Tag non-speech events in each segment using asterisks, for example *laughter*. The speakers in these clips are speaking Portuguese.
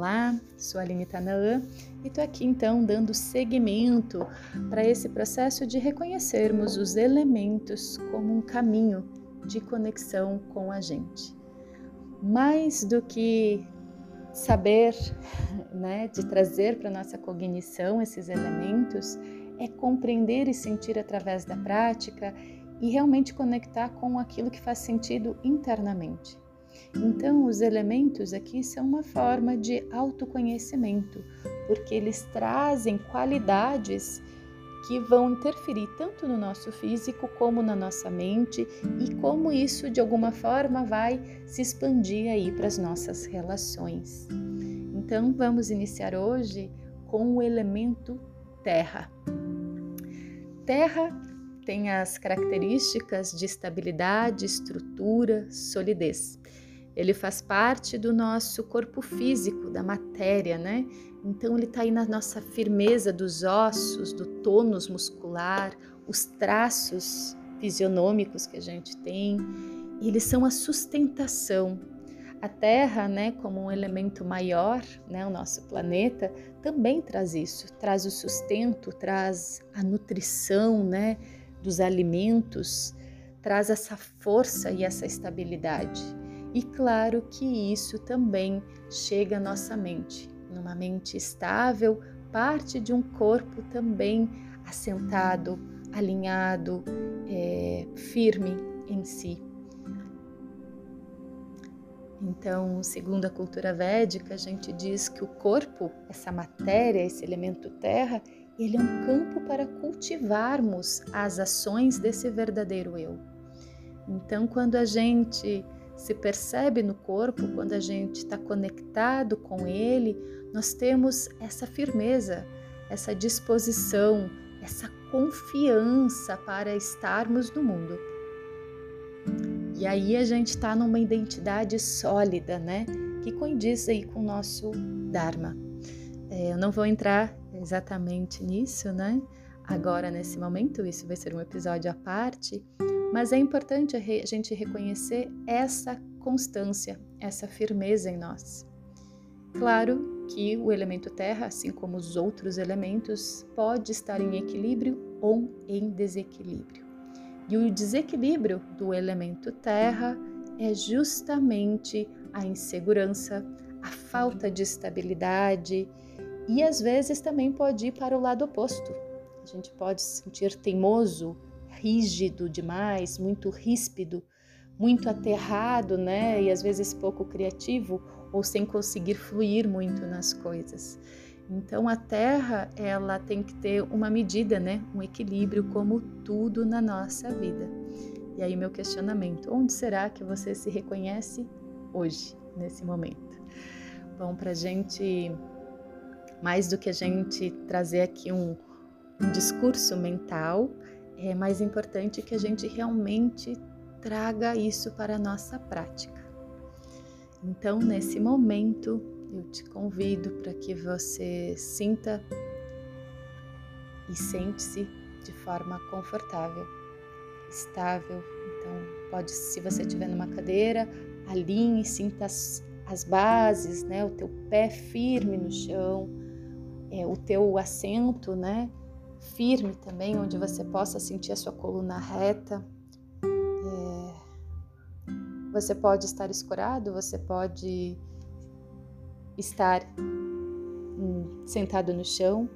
Olá, sou a Aline Tanaã e estou aqui então dando seguimento para esse processo de reconhecermos os elementos como um caminho de conexão com a gente. Mais do que saber, *laughs* né, de trazer para nossa cognição esses elementos, é compreender e sentir através da prática e realmente conectar com aquilo que faz sentido internamente. Então, os elementos aqui são uma forma de autoconhecimento, porque eles trazem qualidades que vão interferir tanto no nosso físico como na nossa mente e como isso de alguma forma vai se expandir aí para as nossas relações. Então, vamos iniciar hoje com o elemento terra. Terra tem as características de estabilidade, estrutura, solidez. Ele faz parte do nosso corpo físico, da matéria, né? Então ele está aí na nossa firmeza dos ossos, do tônus muscular, os traços fisionômicos que a gente tem. Eles são a sustentação. A Terra, né, como um elemento maior, né, o nosso planeta, também traz isso, traz o sustento, traz a nutrição, né, dos alimentos, traz essa força e essa estabilidade. E claro que isso também chega à nossa mente, numa mente estável, parte de um corpo também assentado, alinhado, é, firme em si. Então, segundo a cultura védica, a gente diz que o corpo, essa matéria, esse elemento terra, ele é um campo para cultivarmos as ações desse verdadeiro eu. Então, quando a gente se percebe no corpo, quando a gente está conectado com ele, nós temos essa firmeza, essa disposição, essa confiança para estarmos no mundo. E aí a gente está numa identidade sólida, né? Que condiz aí com o nosso Dharma. É, eu não vou entrar exatamente nisso, né? Agora, nesse momento, isso vai ser um episódio à parte, mas é importante a gente reconhecer essa constância, essa firmeza em nós. Claro que o elemento terra, assim como os outros elementos, pode estar em equilíbrio ou em desequilíbrio. E o desequilíbrio do elemento terra é justamente a insegurança, a falta de estabilidade e às vezes também pode ir para o lado oposto. A gente pode se sentir teimoso, rígido demais, muito ríspido, muito aterrado, né? E às vezes pouco criativo ou sem conseguir fluir muito nas coisas. Então a Terra, ela tem que ter uma medida, né? Um equilíbrio como tudo na nossa vida. E aí meu questionamento, onde será que você se reconhece hoje, nesse momento? Bom, para gente, mais do que a gente trazer aqui um, um discurso mental, é mais importante que a gente realmente traga isso para a nossa prática. Então, nesse momento, eu te convido para que você sinta e sente-se de forma confortável, estável. Então, pode, se você estiver numa cadeira, alinhe, sinta as, as bases, né? O teu pé firme no chão, é, o teu assento, né? firme também, onde você possa sentir a sua coluna reta. É... Você pode estar escorado, você pode estar hum, sentado no chão.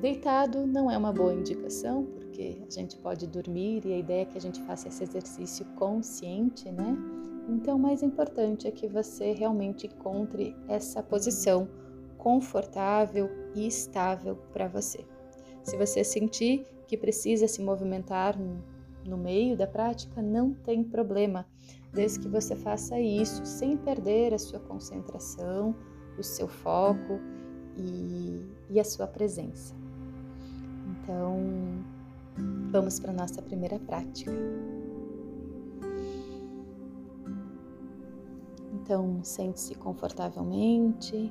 Deitado não é uma boa indicação, porque a gente pode dormir e a ideia é que a gente faça esse exercício consciente, né? Então, o mais importante é que você realmente encontre essa posição confortável e estável para você. Se você sentir que precisa se movimentar no meio da prática, não tem problema, desde que você faça isso sem perder a sua concentração, o seu foco e, e a sua presença. Então, vamos para a nossa primeira prática. Então, sente-se confortavelmente.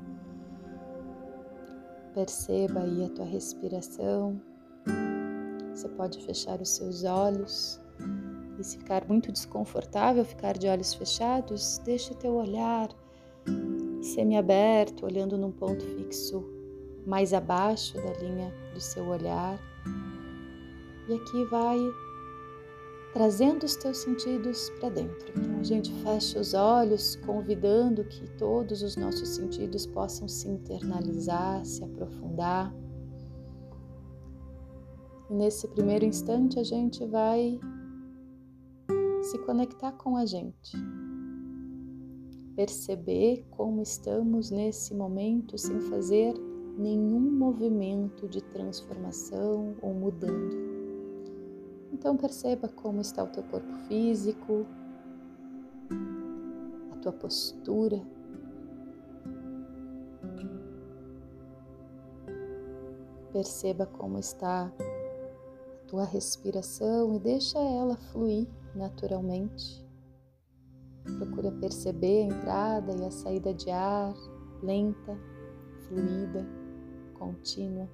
Perceba aí a tua respiração. Você pode fechar os seus olhos e se ficar muito desconfortável ficar de olhos fechados, deixe teu olhar semi-aberto, olhando num ponto fixo mais abaixo da linha do seu olhar. E aqui vai trazendo os teus sentidos para dentro. Então a gente fecha os olhos, convidando que todos os nossos sentidos possam se internalizar, se aprofundar. E nesse primeiro instante a gente vai se conectar com a gente. Perceber como estamos nesse momento sem fazer nenhum movimento de transformação ou mudando. Então perceba como está o teu corpo físico, a tua postura. Perceba como está a tua respiração e deixa ela fluir naturalmente. Procura perceber a entrada e a saída de ar, lenta, fluida, contínua.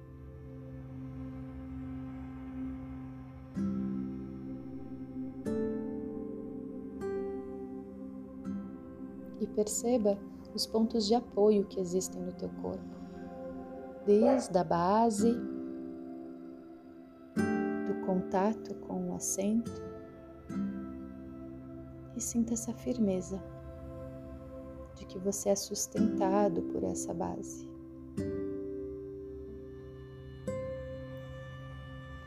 Perceba os pontos de apoio que existem no teu corpo, desde a base do contato com o assento e sinta essa firmeza de que você é sustentado por essa base.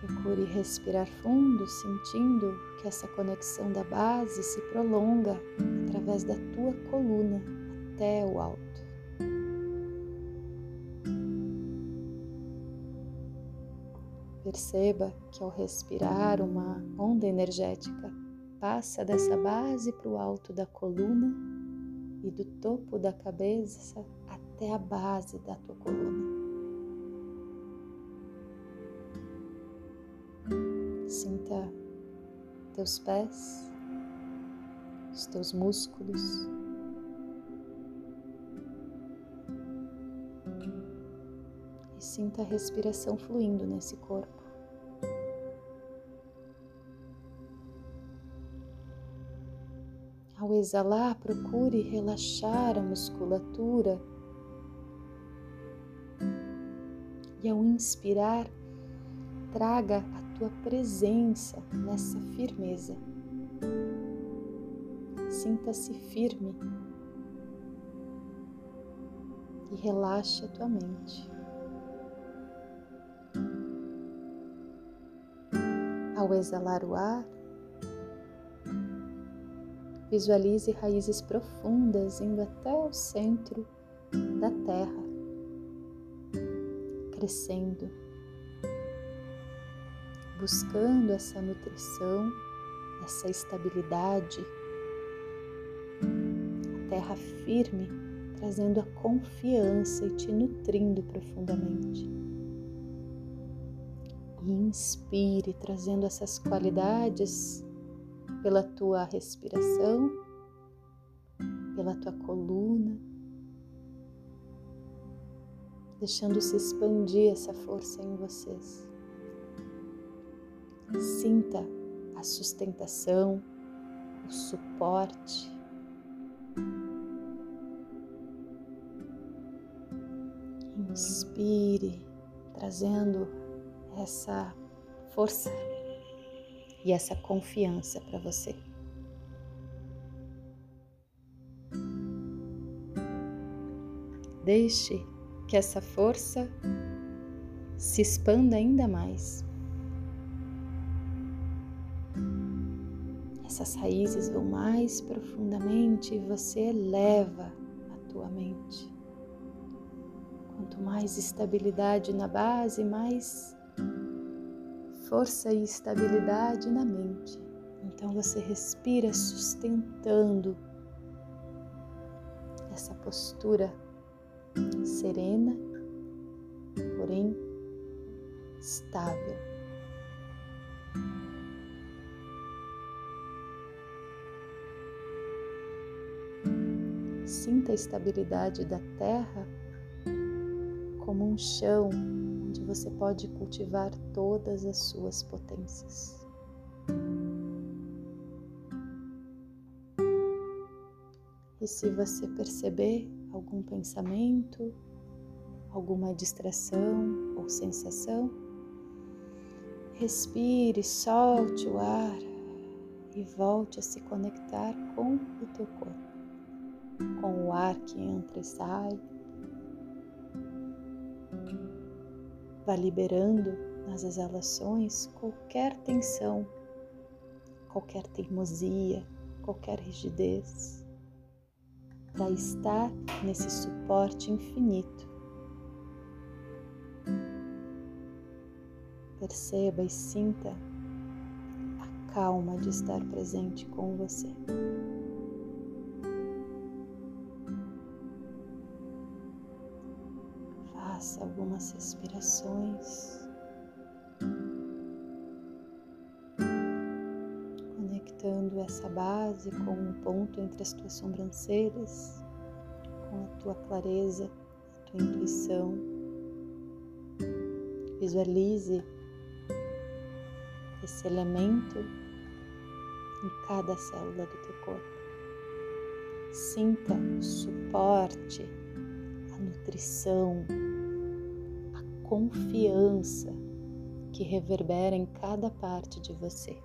Procure respirar fundo, sentindo que essa conexão da base se prolonga através da tua coluna até o alto. Perceba que ao respirar, uma onda energética passa dessa base para o alto da coluna e do topo da cabeça até a base da tua coluna. Sinta teus pés, os teus músculos. E sinta a respiração fluindo nesse corpo. Ao exalar, procure relaxar a musculatura. E ao inspirar, traga a tua presença nessa firmeza. Sinta-se firme e relaxe a tua mente. Ao exalar o ar, Visualize raízes profundas indo até o centro da terra, crescendo, buscando essa nutrição, essa estabilidade. Terra firme, trazendo a confiança e te nutrindo profundamente. inspire, trazendo essas qualidades pela tua respiração, pela tua coluna, deixando se expandir essa força em vocês. Sinta a sustentação, o suporte. Inspire, trazendo essa força e essa confiança para você. Deixe que essa força se expanda ainda mais. Essas raízes vão mais profundamente e você eleva a tua mente. Quanto mais estabilidade na base, mais força e estabilidade na mente. Então você respira sustentando essa postura serena, porém estável. Sinta a estabilidade da terra um chão onde você pode cultivar todas as suas potências. E se você perceber algum pensamento, alguma distração ou sensação, respire, solte o ar e volte a se conectar com o teu corpo, com o ar que entra e sai. Vá liberando nas exalações qualquer tensão, qualquer teimosia, qualquer rigidez, para estar nesse suporte infinito. Perceba e sinta calma de estar presente com você. Faça algumas respirações. Conectando essa base com um ponto entre as tuas sobrancelhas, com a tua clareza, a tua intuição. Visualize esse elemento em cada célula do teu corpo. Sinta o suporte, a nutrição, confiança que reverbera em cada parte de você.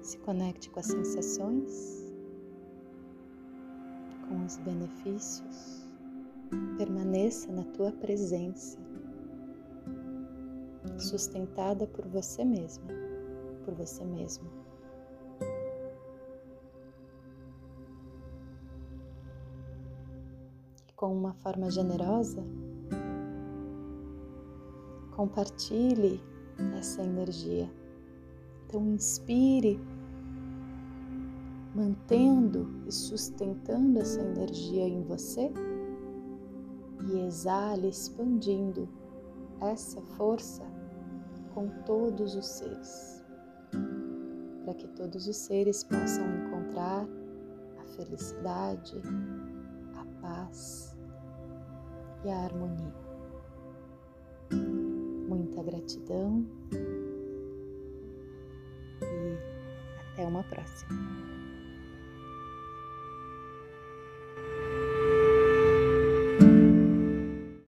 Se conecte com as sensações com os benefícios, permaneça na tua presença, sustentada por você mesma, por você mesmo. E com uma forma generosa, compartilhe essa energia. Então, inspire mantendo e sustentando essa energia em você e exale expandindo essa força com todos os seres, para que todos os seres possam encontrar a felicidade, a paz e a harmonia. Muita gratidão e até uma próxima.